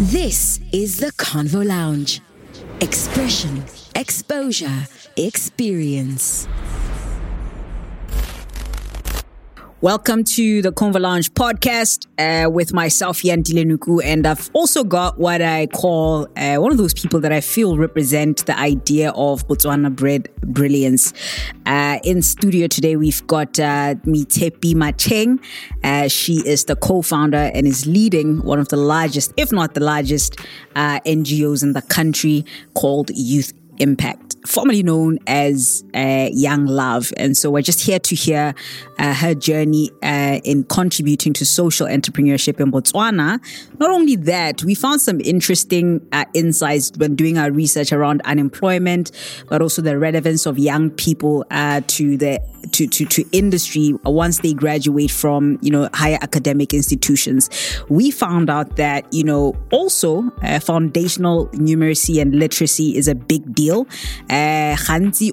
This is the Convo Lounge. Expression, exposure, experience. Welcome to the Convo Lounge podcast uh, with myself, Yan Dilenuku. And I've also got what I call uh, one of those people that I feel represent the idea of Botswana bread brilliance. Uh, in studio today, we've got uh, Moitshepi Matsheng. Uh, she is the co-founder and is leading one of the largest, if not the largest, uh, NGOs in the country called Youth Impact, formerly known as uh, Young Love. And so we're just here to hear uh, her journey uh, in contributing to social entrepreneurship in Botswana. Not only that, we found some interesting uh, insights when doing our research around unemployment, but also the relevance of young people uh, to the to, to, to industry once they graduate from, you know, higher academic institutions. We found out that, you know, also uh, foundational numeracy and literacy is a big deal. Uh,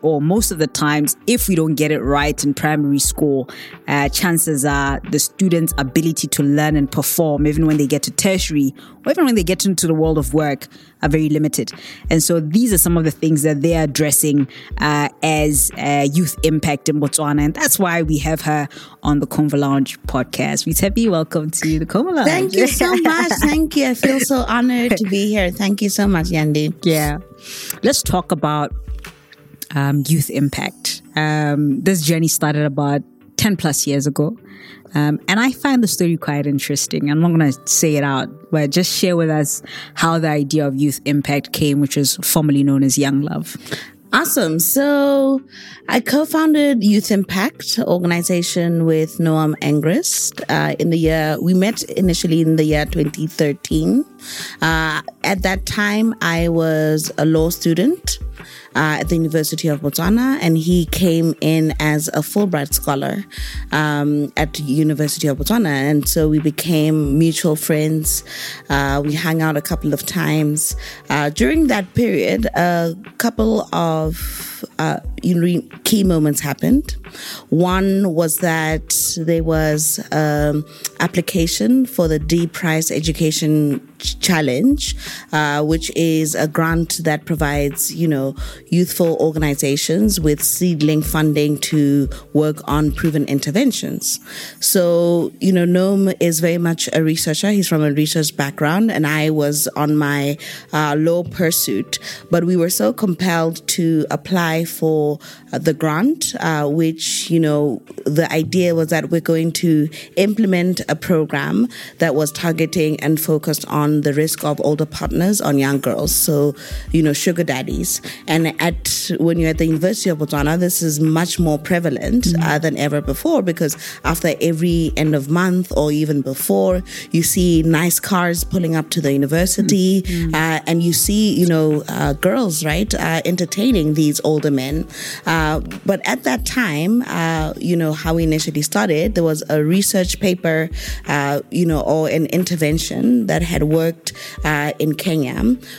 or most of the times, if we don't get it right in primary school, uh, chances are the students' ability to learn and perform, even when they get to tertiary or even when they get into the world of work, are very limited. And so these are some of the things that they are addressing uh, as uh, youth impact in Botswana. And that's why we have her on the Convo Lounge podcast. Moitshepi, welcome to the Convo Lounge. Thank you so much. Thank you. I feel so honored to be here. Thank you so much, Yandi. Yeah. Let's talk about um, youth impact. Um, this journey started about 10 plus years ago. Um, and I find the story quite interesting. I'm not going to say it out, but just share with us how the idea of youth impact came, which is formerly known as Young Love. Awesome. So I co-founded Youth Impact organization with Noam Angrist uh, in the year, we met initially in the year 2013. Uh, at that time, I was a law student uh, at the University of Botswana, and he came in as a Fulbright scholar um, at the University of Botswana, and so we became mutual friends. Uh, we hung out a couple of times uh, during that period. A couple of uh, key moments happened. One was that there was um, application for the D-Prize Education Challenge, uh, which is a grant that provides, you know, youthful organizations with seedling funding to work on proven interventions. So, you know, Noam is very much a researcher. He's from a research background, and I was on my uh, law pursuit. But we were so compelled to apply for uh, the grant, uh, which, you know, the idea was that we're going to implement a program that was targeting and focused on the risk of older partners on young girls. So, you know, sugar daddies. And at, when you're at the University of Botswana, this is much more prevalent mm-hmm. uh, than ever before because after every end of month or even before, you see nice cars pulling up to the university mm-hmm. uh, and you see, you know, uh, girls, right, uh, entertaining these older men. Uh, but at that time, uh, you know, how we initially started, there was a research paper, uh, you know, or an intervention that had worked uh, in Kenya,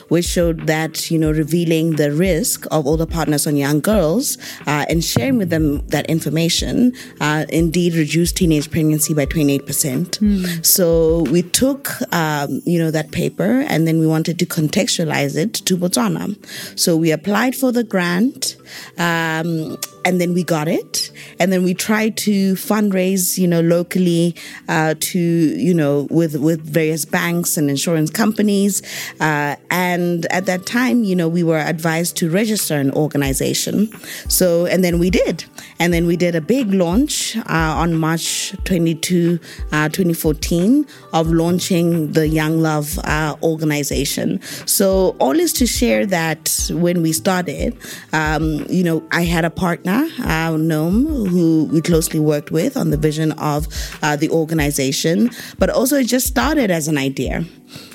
which showed that, you know, revealing the risk of older partners on young girls uh, and sharing with them that information indeed reduced teenage pregnancy by 28%. Mm. So we took, um, you know, that paper and then we wanted to contextualize it to Botswana. So we applied for the grant. Um, and then we got it. And then we tried to fundraise you know locally uh, to you know with with various banks and insurance companies. Uh, and at that time you know we were advised to register an organization. So and then we did. And then we did a big launch uh, on march 22 uh, 2014 of launching the young love uh, organization. So all is to share that when we started um, you know i had a partner Noam, who we closely worked with on the vision of uh, the organization, but also it just started as an idea.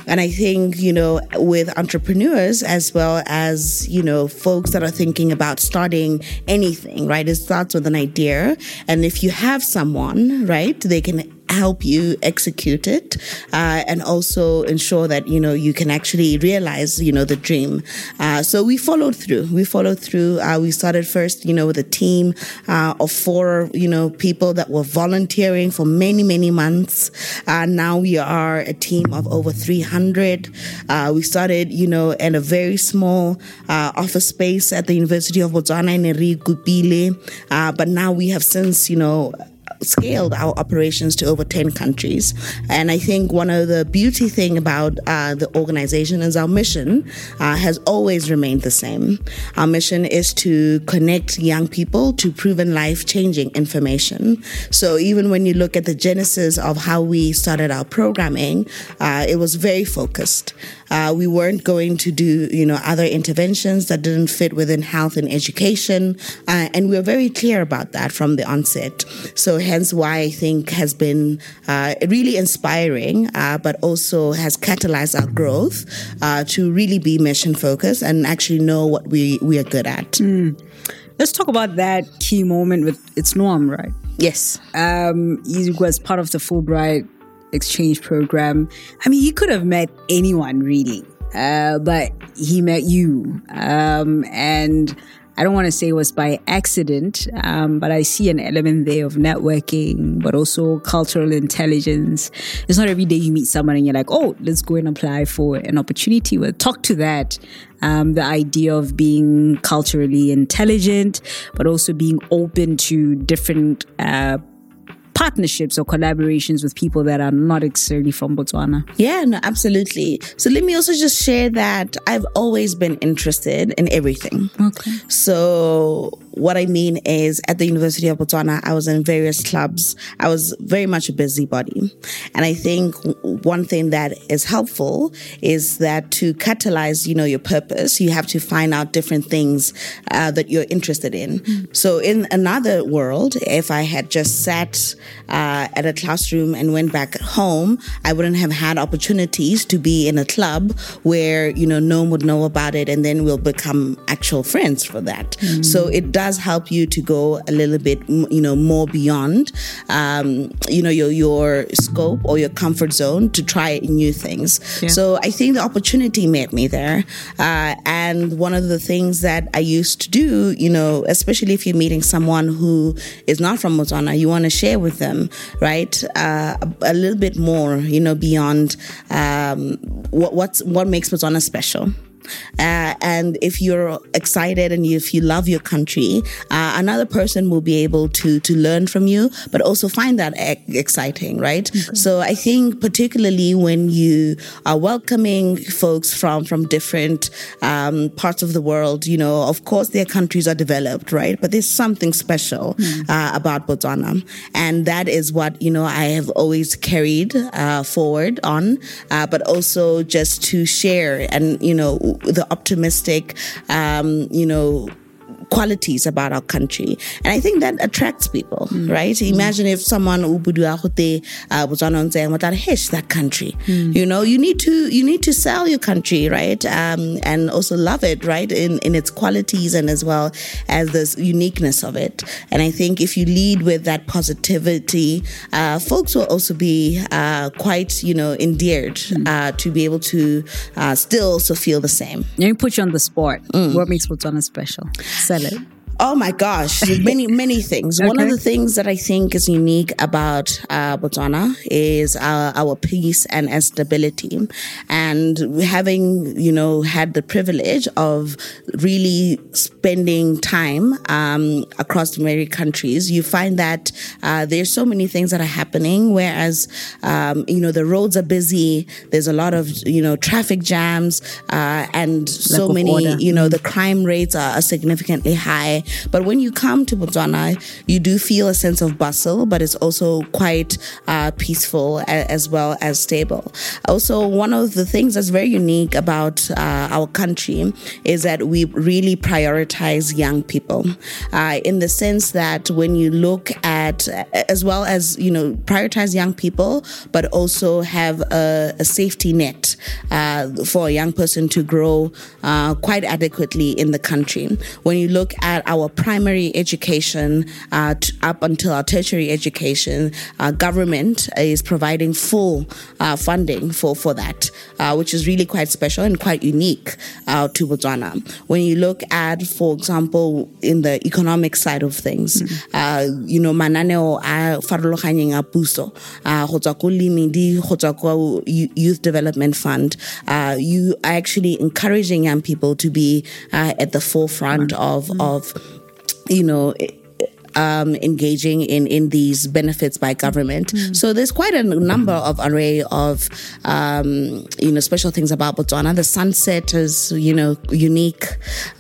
And I think, you know, with entrepreneurs as well as, you know, folks that are thinking about starting anything, right? It starts with an idea. And if you have someone, right, they can help you execute it uh, and also ensure that you know you can actually realize you know the dream. Uh, so we followed through. We followed through. Uh, we started first, you know, with a team uh, of four, you know, people that were volunteering for many many months. Uh, now we are a team of over 300. Uh, we started, you know, in a very small office space at the University of Botswana in Eri Gupile, but now we have since, you know scaled our operations to over 10 countries. And I think one of the beauty thing about uh, the organization is our mission uh, has always remained the same. Our mission is to connect young people to proven life changing information. So even when you look at the genesis of how we started our programming, uh, it was very focused. Uh, we weren't going to do, you know, other interventions that didn't fit within health and education. Uh, and we were very clear about that from the onset. So hence why I think has been uh, really inspiring, uh, but also has catalyzed our growth uh, to really be mission focused and actually know what we, we are good at. Mm. Let's talk about that key moment with it's Noam, right? Yes. Um, he was part of the Fulbright exchange program. I mean, he could have met anyone really, uh, but he met you. Um, and I don't want to say it was by accident, um, but I see an element there of networking, but also cultural intelligence. It's not every day you meet someone and you're like, oh, let's go and apply for an opportunity. We'll talk to that. Um, the idea of being culturally intelligent, but also being open to different uh, partnerships or collaborations with people that are not necessarily from Botswana? Yeah, no, absolutely. So let me also just share that I've always been interested in everything. Okay. So what I mean is at the University of Botswana, I was in various clubs. I was very much a busybody. And I think one thing that is helpful is that to catalyze, you know, your purpose, you have to find out different things uh, that you're interested in. Mm. So in another world, if I had just sat uh, at a classroom and went back home, I wouldn't have had opportunities to be in a club where, you know, no one would know about it and then we'll become actual friends for that. Mm. So it does help you to go a little bit, you know, more beyond, um, you know, your your scope or your comfort zone to try new things. Yeah. So I think the opportunity met me there, uh, and one of the things that I used to do, you know, especially if you're meeting someone who is not from Botswana, you want to share with them, right, uh, a, a, little bit more, you know, beyond um, what what's what makes Botswana special. Uh, and if you're excited and if you love your country, uh, another person will be able to to learn from you, but also find that e- exciting, right? So I think particularly when you are welcoming folks from from different um, parts of the world, you know, of course their countries are developed, right? But there's something special mm. uh, about Botswana, and that is what you know I have always carried uh, forward on, uh, but also just to share and you know the optimistic, um, you know, qualities about our country. And I think that attracts people, mm. right? Mm. Imagine if someone ubuduahote uh, was on saying, "What hish that country?" Mm. You know, you need to you need to sell your country, right? Um, and also love it, right? In in its qualities and as well as this uniqueness of it. And I think if you lead with that positivity, uh, folks will also be uh, quite, you know, endeared mm. uh, to be able to uh, still also feel the same. Let me put you on the spot. Mm. What makes Botswana special? Sell it. Oh my gosh, many many things. Okay. One of the things that I think is unique about uh, Botswana is our, our peace and stability, and having you know had the privilege of really spending time um, across many countries, you find that uh, there's so many things that are happening. Whereas um, you know the roads are busy, there's a lot of you know traffic jams, uh, and Lack so many order. you know the crime rates are significantly high. But when you come to Botswana, you do feel a sense of bustle, but it's also quite uh, peaceful as well as stable. Also, one of the things that's very unique about uh, our country is that we really prioritize young people uh, in the sense that when you look at, as well as, you know, prioritize young people, but also have a, a safety net uh, for a young person to grow uh, quite adequately in the country. When you look at our our primary education uh, up until our tertiary education, our government is providing full uh, funding for, for that, uh, which is really quite special and quite unique uh, to Botswana. When you look at, for example, in the economic side of things, mm-hmm. you know, mananeo a farologaneng a puso, go tswa ko limidi, go tswa ko youth development fund, you are actually encouraging young people to be at the forefront of, mm-hmm. of you know, um, engaging in, in these benefits by government. Mm. So there's quite a number of array of, um, you know, special things about Botswana. The sunset is, you know, unique.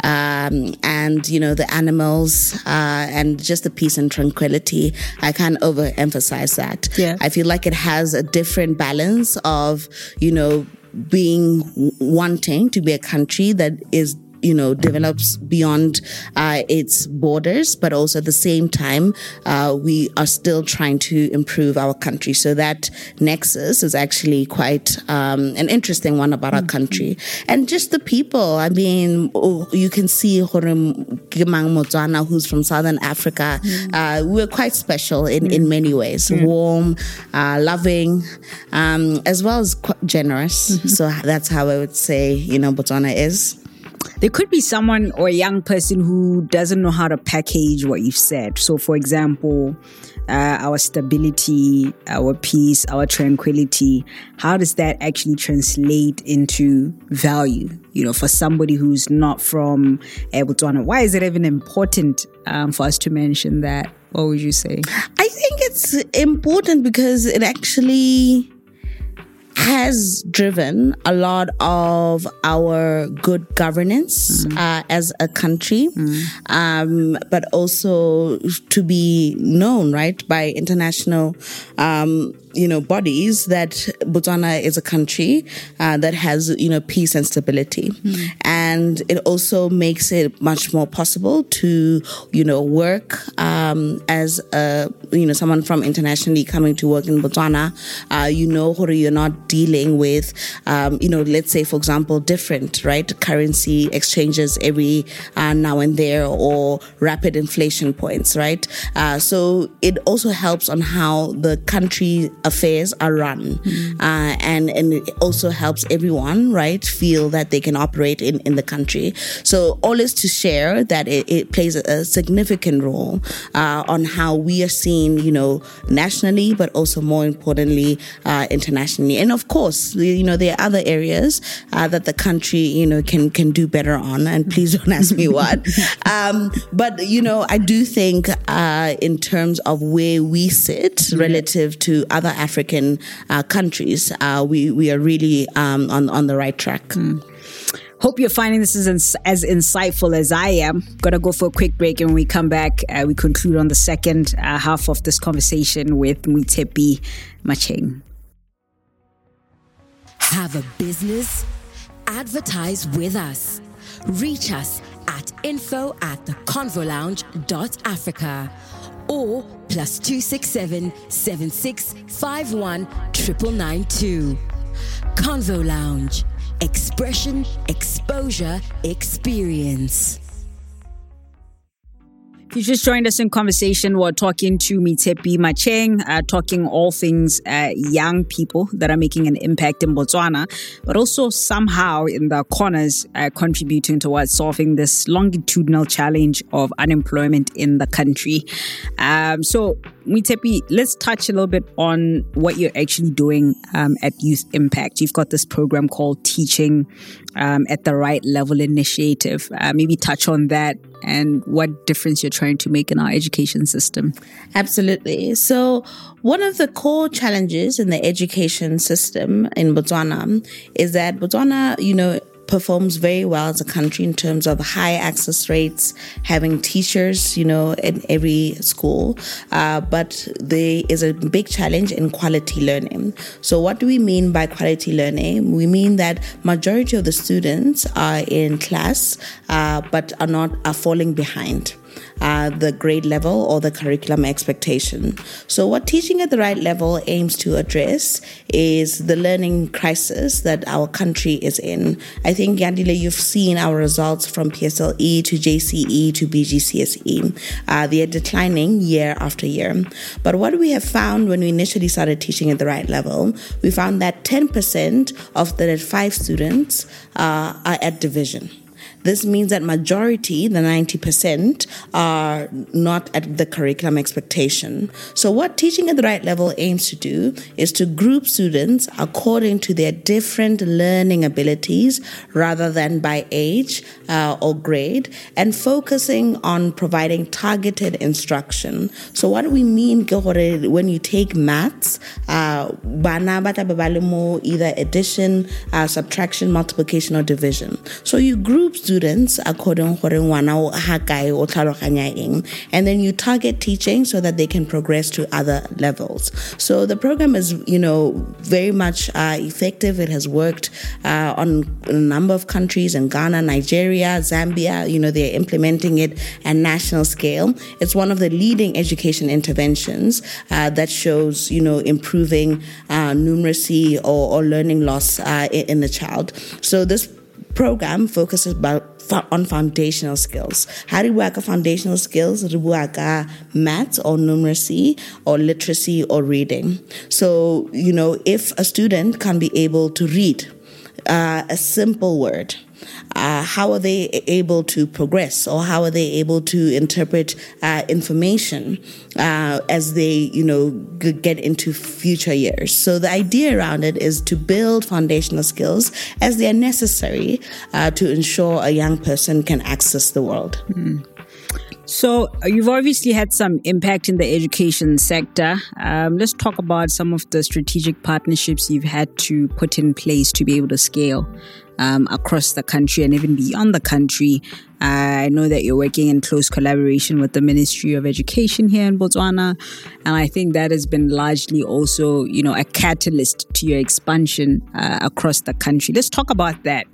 Um, and, you know, the animals, uh, and just the peace and tranquility. I can't overemphasize that. Yeah. I feel like it has a different balance of, you know, being wanting to be a country that is you know, develops beyond uh, its borders, but also at the same time, uh, we are still trying to improve our country. So that nexus is actually quite um, an interesting one about our country. And just the people. I mean, oh, you can see Gimang Motswana, who's from Southern Africa. Uh, we're quite special in, in many ways. Warm, uh, loving, um, as well as quite generous. Mm-hmm. So that's how I would say, you know, Botswana is. There could be someone or a young person who doesn't know how to package what you've said. So, for example, uh, our stability, our peace, our tranquility, how does that actually translate into value? You know, for somebody who's not from Botswana, why is it even important um, for us to mention that? What would you say? I think it's important because it actually has driven a lot of our good governance mm. uh, as a country, mm. um, but also to be known, right, by international um, you know, bodies that Botswana is a country uh, that has, you know, peace and stability. Mm. And it also makes it much more possible to, you know, work um, as a, you know, someone from internationally coming to work in Botswana. Uh, you know, you're not dealing with, um, you know, let's say, for example, different, right, currency exchanges every uh, now and there or rapid inflation points, right? Uh, so it also helps on how the country affairs are run. Mm. Uh, and, and it also helps everyone, right, feel that they can operate in, in the country. So all is to share that it, it plays a, significant role uh, on how we are seen, you know, nationally, but also more importantly, uh, internationally. And of course, you know, there are other areas uh, that the country, you know, can, can do better on. And please don't ask me what. Um, but, you know, I do think uh, in terms of where we sit relative to other African uh, countries, uh, we, we are really um, on, on the right track. Mm. Hope you're finding this as, as insightful as I am. Gonna go for a quick break, and when we come back, uh, we conclude on the second uh, half of this conversation with Moitshepi Matsheng. Have a business? Advertise with us. Reach us at info at theconvolounge.africa or plus 267 7651 992. Convo Lounge. Expression, exposure, experience. You just joined us in conversation, we're talking to Moitshepi Matsheng, uh, talking all things uh, young people that are making an impact in Botswana, but also somehow in the corners uh, contributing towards solving this longitudinal challenge of unemployment in the country. Um, so, Moitshepi, let's touch a little bit on what you're actually doing um, at Youth Impact. You've got this program called Teaching um, at the Right Level Initiative. Uh, maybe touch on that and what difference you're trying to make in our education system. Absolutely. So, one of the core challenges in the education system in Botswana is that Botswana, you know, performs very well as a country in terms of high access rates, having teachers, you know, in every school. Uh, but there is a big challenge in quality learning. So what do we mean by quality learning? We mean that majority of the students are in class, uh, but are not are falling behind. Uh, the grade level or the curriculum expectation. So, what teaching at the right level aims to address is the learning crisis that our country is in. I think, Yandile, you've seen our results from PSLE to JCE to BGCSE. Uh, they are declining year after year. But what we have found when we initially started teaching at the right level, we found that 10% of the five students uh, are at division. This means that majority, the 90%, are not at the curriculum expectation. So what teaching at the right level aims to do is to group students according to their different learning abilities rather than by age uh, or grade and focusing on providing targeted instruction. So what do we mean when you take maths, uh, either addition, uh, subtraction, multiplication, or division. So you group students students according gore ngwana o ha kae o tlhaloganya eng. And then you target teaching so that they can progress to other levels. So the program is you know very much uh, effective. It has worked uh, on a number of countries in Ghana Nigeria Zambia you know they're implementing it at national scale. It's one of the leading education interventions uh, that shows you know improving uh, numeracy or, or learning loss uh, in, in the child. So this program focuses on foundational skills. How do we on foundational skills? Work maths or numeracy or literacy or reading. So, you know, if a student can be able to read uh, a simple word, uh, how are they able to progress or how are they able to interpret uh, information uh, as they you know get into future years so the idea around it is to build foundational skills as they are necessary uh, to ensure a young person can access the world mm. So, uh, you've obviously had some impact in the education sector. Um, let's talk about some of the strategic partnerships you've had to put in place to be able to scale um, across the country and even beyond the country. I know that you're working in close collaboration with the Ministry of Education here in Botswana, and I think that has been largely also, you know, a catalyst to your expansion uh, across the country. Let's talk about that.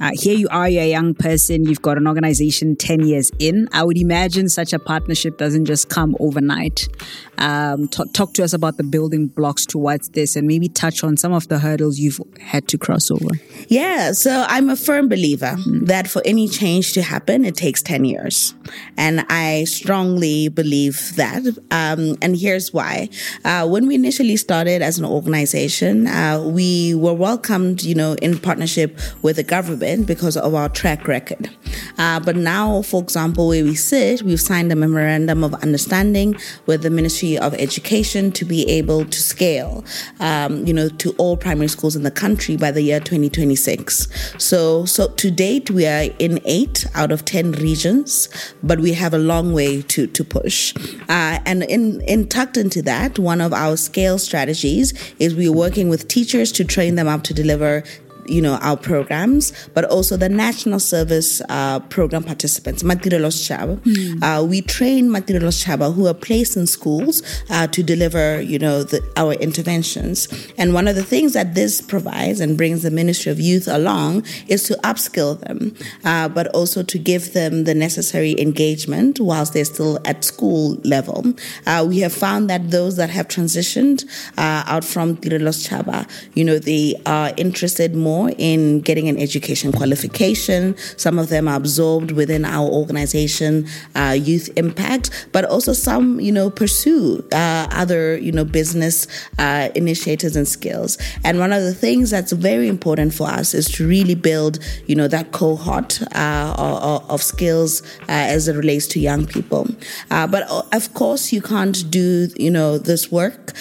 Uh, here you are, you're a young person, you've got an organization 10 years in. I would imagine such a partnership doesn't just come overnight. Um, t- talk to us about the building blocks towards this and maybe touch on some of the hurdles you've had to cross over. Yeah, so I'm a firm believer mm. that for any change to happen, it takes 10 years. And I strongly believe that. Um, and here's why. Uh, when we initially started as an organization, uh, we were welcomed, you know, in partnership with the government because of our track record. Uh, but now, for example, where we sit, we've signed a memorandum of understanding with the Ministry of Education to be able to scale, um, you know, to all primary schools in the country by the year 2026. So, so to date, we are in eight out of 10 regions, but we have a long way to, to push. Uh, and in, in tucked into that, one of our scale strategies is we're working with teachers to train them up to deliver you know, our programs, but also the national service uh, program participants, Matirelo Sechaba. Mm. Uh, we train Matirelo Sechaba who are placed in schools uh, to deliver, you know, the, our interventions. And one of the things that this provides and brings the Ministry of Youth along is to upskill them, uh, but also to give them the necessary engagement whilst they're still at school level. Uh, we have found that those that have transitioned uh, out from Tirelo Sechaba, you know, they are interested more more in getting an education qualification. Some of them are absorbed within our organization, uh, Youth Impact, but also some, you know, pursue uh, other, you know, business uh, initiatives and skills. And one of the things that's very important for us is to really build, you know, that cohort uh, of, of, skills uh, as it relates to young people. Uh, but of course, you can't do, you know, this work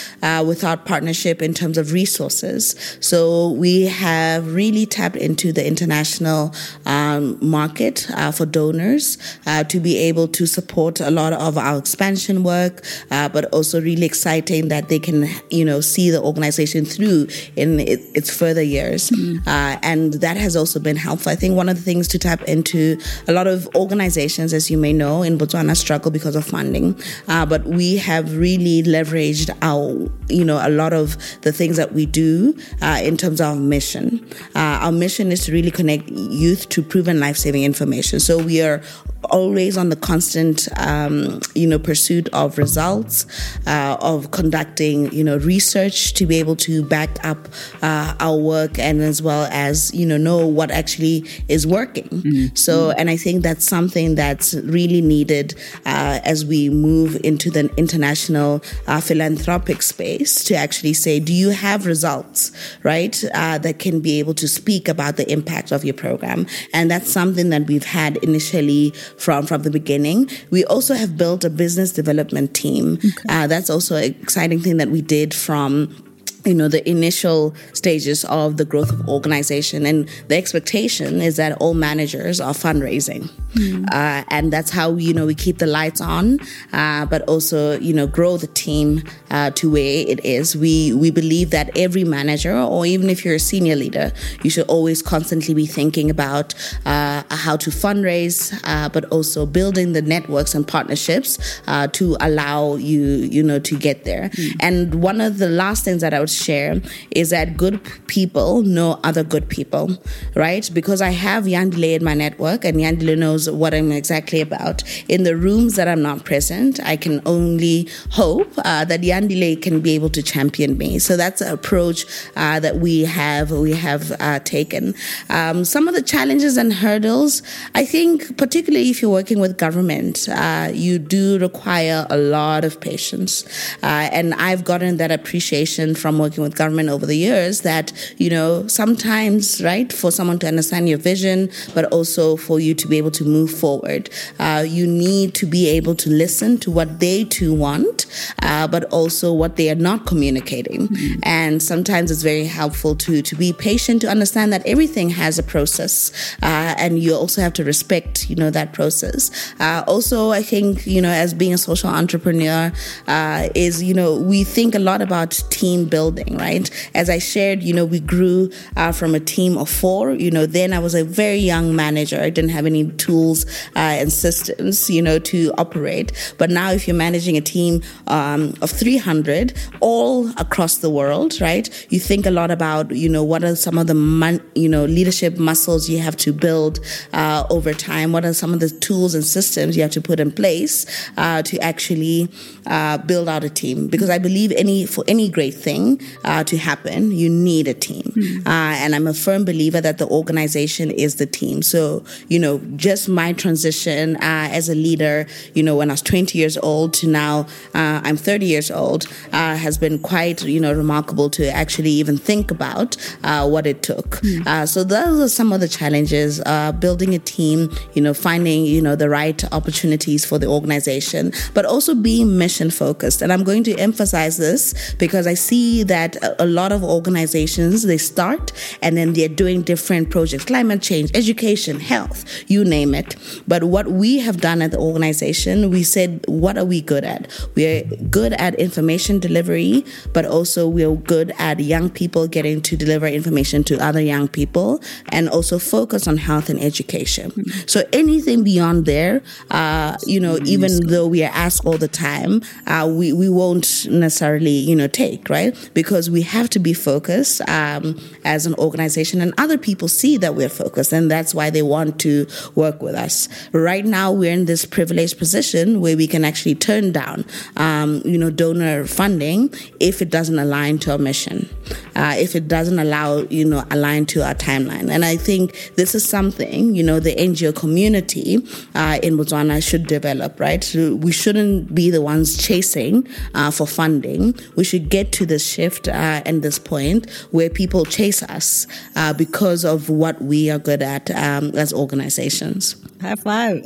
without partnership in terms of resources. So we have really tapped into the international um, market uh, for donors uh, to be able to support a lot of our expansion work, uh, but also really exciting that they can, you know, see the organization through in it, its further years. Mm. and that has also been helpful. I think one of the things to tap into, a lot of organizations, as you may know, in Botswana struggle because of funding, uh, but we have really leveraged our, you know, a lot of the things that we do uh, in terms of mission. Uh, our mission is to really connect youth to proven life saving information. So we are always on the constant, um, you know, pursuit of results, uh, of conducting, you know, research to be able to back up uh, our work and as well as, you know, know what actually is working. Mm-hmm. So, and I think that's something that's really needed uh, as we move into the international uh, philanthropic space to actually say, do you have results, right, uh, that can be able to speak about the impact of your program? And that's something that we've had initially from from the beginning. We also have built a business development team. Okay. Uh, that's also an exciting thing that we did from you know the initial stages of the growth of organization and the expectation is that all managers are fundraising mm. uh, and that's how you know we keep the lights on uh, but also you know grow the team uh, to where it is we we believe that every manager or even if you're a senior leader you should always constantly be thinking about uh, how to fundraise uh, but also building the networks and partnerships uh, to allow you you know to get there mm. and one of the last things that I would share is that good people know other good people, right? Because I have Yandile in my network and Yandile knows what I'm exactly about. In the rooms that I'm not present, I can only hope uh, that Yandile can be able to champion me. So that's an approach uh, that we have we have uh, taken. Um, some of the challenges and hurdles, I think, particularly if you're working with government, uh, you do require a lot of patience, uh, and I've gotten that appreciation from working with government over the years that, you know, sometimes, right, for someone to understand your vision, but also for you to be able to move forward, uh, you need to be able to listen to what they too want, uh, but also what they are not communicating. Mm-hmm. And sometimes it's very helpful to, to be patient, to understand that everything has a process. Uh, and you also have to respect, you know, that process. Uh, also, I think, you know, as being a social entrepreneur, uh, is, you know, we think a lot about team building building, right? As I shared, you know, we grew uh, from a team of four. You know, then I was a very young manager. I didn't have any tools uh, and systems, you know, to operate. But now, if you're managing a team um, of 300 all across the world, right? You think a lot about, you know, what are some of the, man- you know, leadership muscles you have to build uh, over time? What are some of the tools and systems you have to put in place uh, to actually uh, build out a team? Because I believe any for any great thing, uh, to happen, you need a team. Mm. Uh, and I'm a firm believer that the organization is the team. So, you know, just my transition uh, as a leader, you know, when I was 20 years old to now uh, I'm 30 years old, uh, has been quite, you know, remarkable to actually even think about uh, what it took. Mm. so those are some of the challenges, building a team, you know, finding, you know, the right opportunities for the organization, but also being mission focused. And I'm going to emphasize this because I see that a lot of organizations they start and then they're doing different projects climate change education health you name it. But what we have done at the organization we said what are we good at? We're good at information delivery but also we're good at young people getting to deliver information to other young people and also focus on health and education. Mm-hmm. so anything beyond there uh, you know even though we are asked all the time uh, we, we won't necessarily you know take right because we have to be focused um, as an organization, and other people see that we're focused, and that's why they want to work with us. Right now, we're in this privileged position where we can actually turn down, um, you know, donor funding if it doesn't align to our mission, uh, if it doesn't allow, you know, align to our timeline. And I think this is something, you know, the NGO community uh, in Botswana should develop, right? So we shouldn't be the ones chasing uh, for funding. We should get to this shift shift uh, at this point where people chase us uh, because of what we are good at um, as organizations. High five.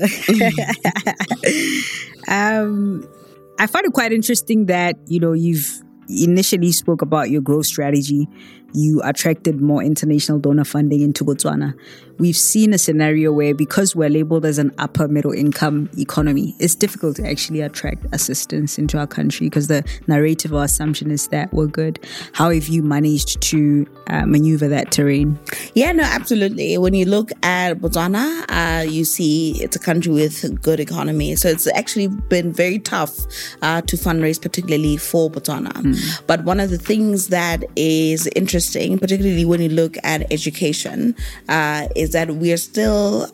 um, I find it quite interesting that you know you've initially spoke about your growth strategy. You attracted more international donor funding into Botswana we've seen a scenario where because we're labeled as an upper middle income economy, it's difficult to actually attract assistance into our country because the narrative or assumption is that we're good. How have you managed to uh, maneuver that terrain? Yeah, no, absolutely. When you look at Botswana, uh, you see it's a country with a good economy. So it's actually been very tough uh, to fundraise, particularly for Botswana. Mm. But one of the things that is interesting, particularly when you look at education, uh, is that we are still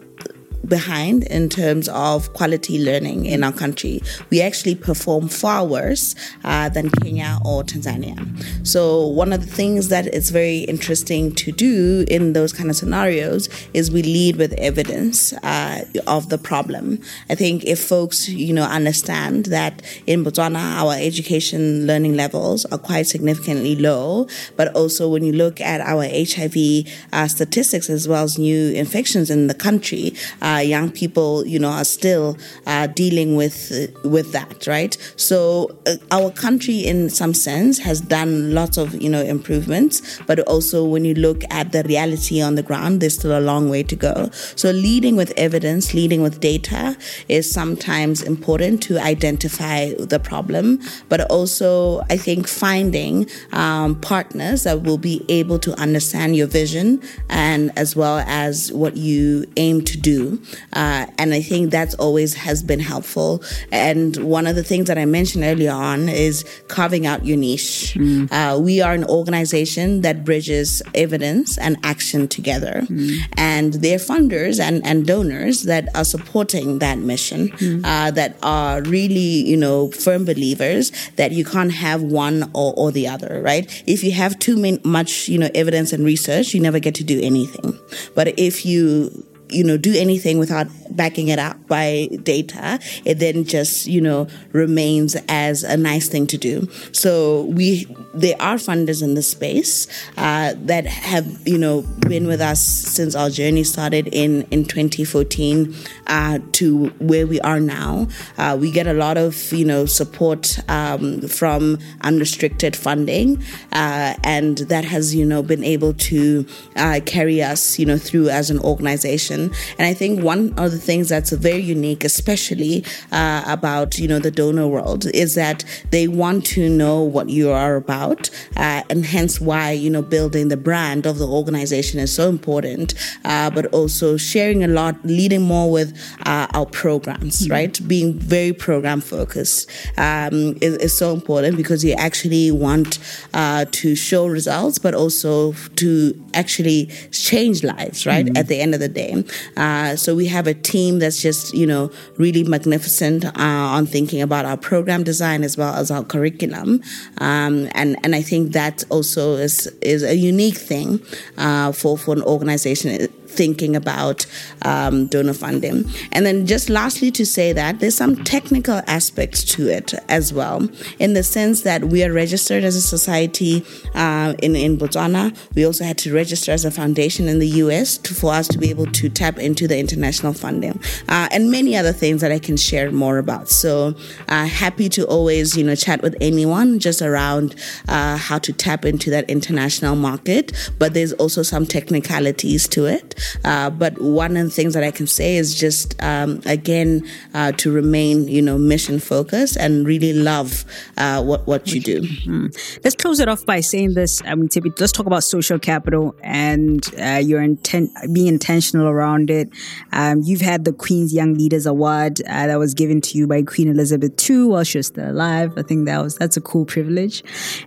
behind in terms of quality learning in our country. We actually perform far worse uh, than Kenya or Tanzania. So one of the things that is very interesting to do in those kind of scenarios is we lead with evidence uh, of the problem. I think if folks, you know, understand that in Botswana our education learning levels are quite significantly low, but also when you look at our HIV uh, statistics as well as new infections in the country, uh, young people, you know, are still uh, dealing with with that, right? So uh, our country, in some sense, has done lots of you know improvements, but also when you look at the reality on the ground, there's still a long way to go. So leading with evidence, leading with data, is sometimes important to identify the problem, but also I think finding um, partners that will be able to understand your vision and as well as what you aim to do. Uh, and I think that's always has been helpful. And one of the things that I mentioned earlier on is carving out your niche. Mm. Uh, we are an organization that bridges evidence and action together. Mm. And they're funders and, and donors that are supporting that mission, mm. uh, that are really, you know, firm believers that you can't have one or, or the other, right? If you have too much, you know, evidence and research, you never get to do anything. But if you you know, do anything without backing it up by data, it then just, you know, remains as a nice thing to do. So we, there are funders in the space uh, that have, you know, been with us since our journey started in, in 2014 uh, to where we are now. Uh, we get a lot of, you know, support um, from unrestricted funding, uh, and that has, you know, been able to uh, carry us, you know, through as an organization organization. And I think one of the things that's very unique, especially uh, about you know the donor world, is that they want to know what you are about, uh, and hence why you know building the brand of the organization is so important. Uh, but also sharing a lot, leading more with uh, our programs, mm-hmm. right? Being very program focused um, is, is, so important because you actually want uh, to show results, but also to actually change lives, right? Mm-hmm. At the end of the day. Uh, so we have a team that's just, you know, really magnificent uh, on thinking about our program design as well as our curriculum. Um, and, and I think that also is, is a unique thing uh, for, for an organization thinking about um, donor funding. And then just lastly to say that there's some technical aspects to it as well, in the sense that we are registered as a society uh, in, in Botswana. We also had to register as a foundation in the US to, for us to be able to tap into the international funding uh, and many other things that I can share more about. So uh, happy to always, you know, chat with anyone just around uh, how to tap into that international market. But there's also some technicalities to it. Uh, but one of the things that I can say is just um, again uh, to remain, you know, mission focused and really love uh, what what you do. Mm-hmm. Let's close it off by saying this. I mean, let's talk about social capital and uh, your intent, being intentional around it. Um, you've had the Queen's Young Leaders Award uh, that was given to you by Queen Elizabeth II while she was still alive. I think that was that's a cool privilege.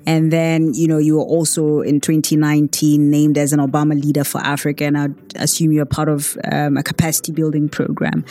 And then you know you were also in 2019 named as an Obama Leader for Africa, and I assume you're part of um, a capacity building program.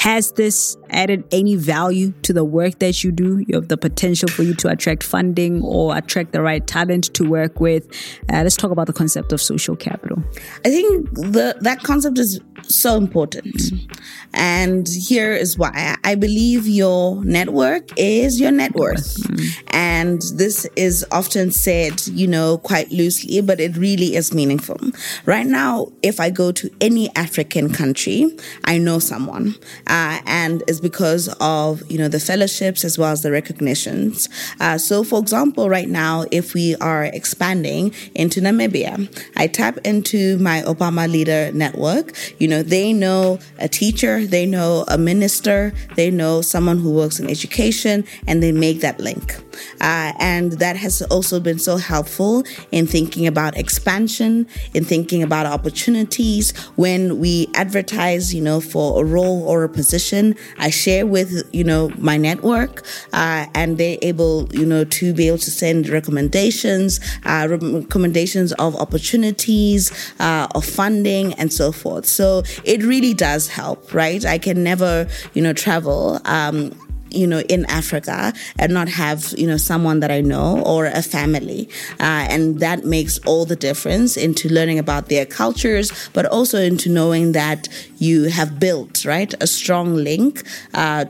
Has this added any value to the work that you do? You have the potential for you to attract funding or attract the right talent to work with. Uh, let's talk about the concept of social capital. I think the, that concept is so important. Mm. And here is why I believe your network is your net worth. Mm. And this is often said, you know, quite loosely, but it really is meaningful. Right now, if I go to any African country, I know someone. Uh, and it's because of, you know, the fellowships as well as the recognitions. Uh, so, for example, right now, if we are expanding into Namibia, I tap into my Obama Leader Network. You know, they know a teacher, they know a minister, they know someone who works in education, and they make that link. Uh, and that has also been so helpful in thinking about expansion, in thinking about opportunities opportunities. When we advertise, you know, for a role or a position, I share with, you know, my network, uh, and they're able, you know, to be able to send recommendations, uh, recommendations of opportunities, uh, of funding, and so forth. So it really does help, right? I can never, you know, travel. Um, you know, in Africa and not have, you know, someone that I know or a family. Uh, and that makes all the difference into learning about their cultures, but also into knowing that you have built, right, a strong link, uh,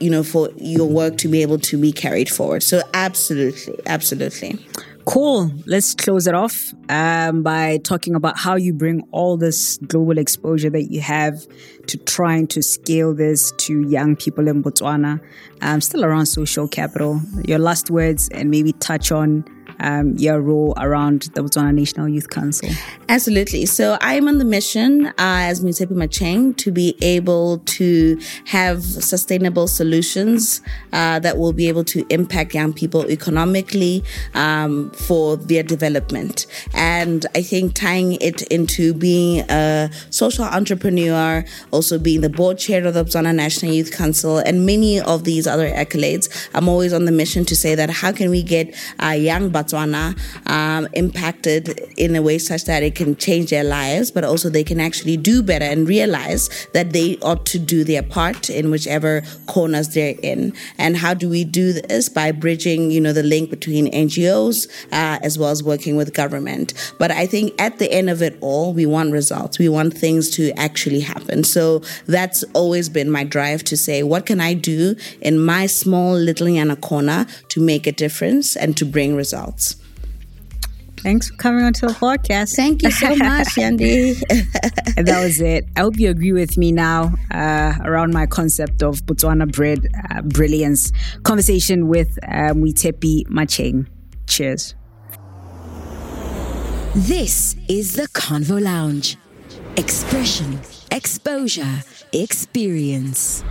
you know, for your work to be able to be carried forward. So absolutely, absolutely. Cool. Let's close it off um, by talking about how you bring all this global exposure that you have to trying to scale this to young people in Botswana. Um, still around social capital. Your last words and maybe touch on um, your role around the Botswana National Youth Council? Absolutely. So I am on the mission uh, as Moitshepi Matsheng to be able to have sustainable solutions uh, that will be able to impact young people economically um, for their development. And I think tying it into being a social entrepreneur, also being the board chair of the Botswana National Youth Council, and many of these other accolades, I'm always on the mission to say that how can we get uh, young Botswana um, impacted in a way such that it can change their lives, but also they can actually do better and realize that they ought to do their part in whichever corners they're in. And how do we do this? By bridging, you know, the link between NGOs uh, as well as working with government. But I think at the end of it all, we want results. We want things to actually happen. So that's always been my drive to say, what can I do in my small little Yana corner to make a difference and to bring results? Results. Thanks for coming onto the podcast. Thank you so much, Yandi. that was it. I hope you agree with me now uh, around my concept of Botswana bread uh, brilliance. Conversation with uh, Moitshepi Matsheng. Cheers. This is the Convo Lounge. Expression, exposure, experience.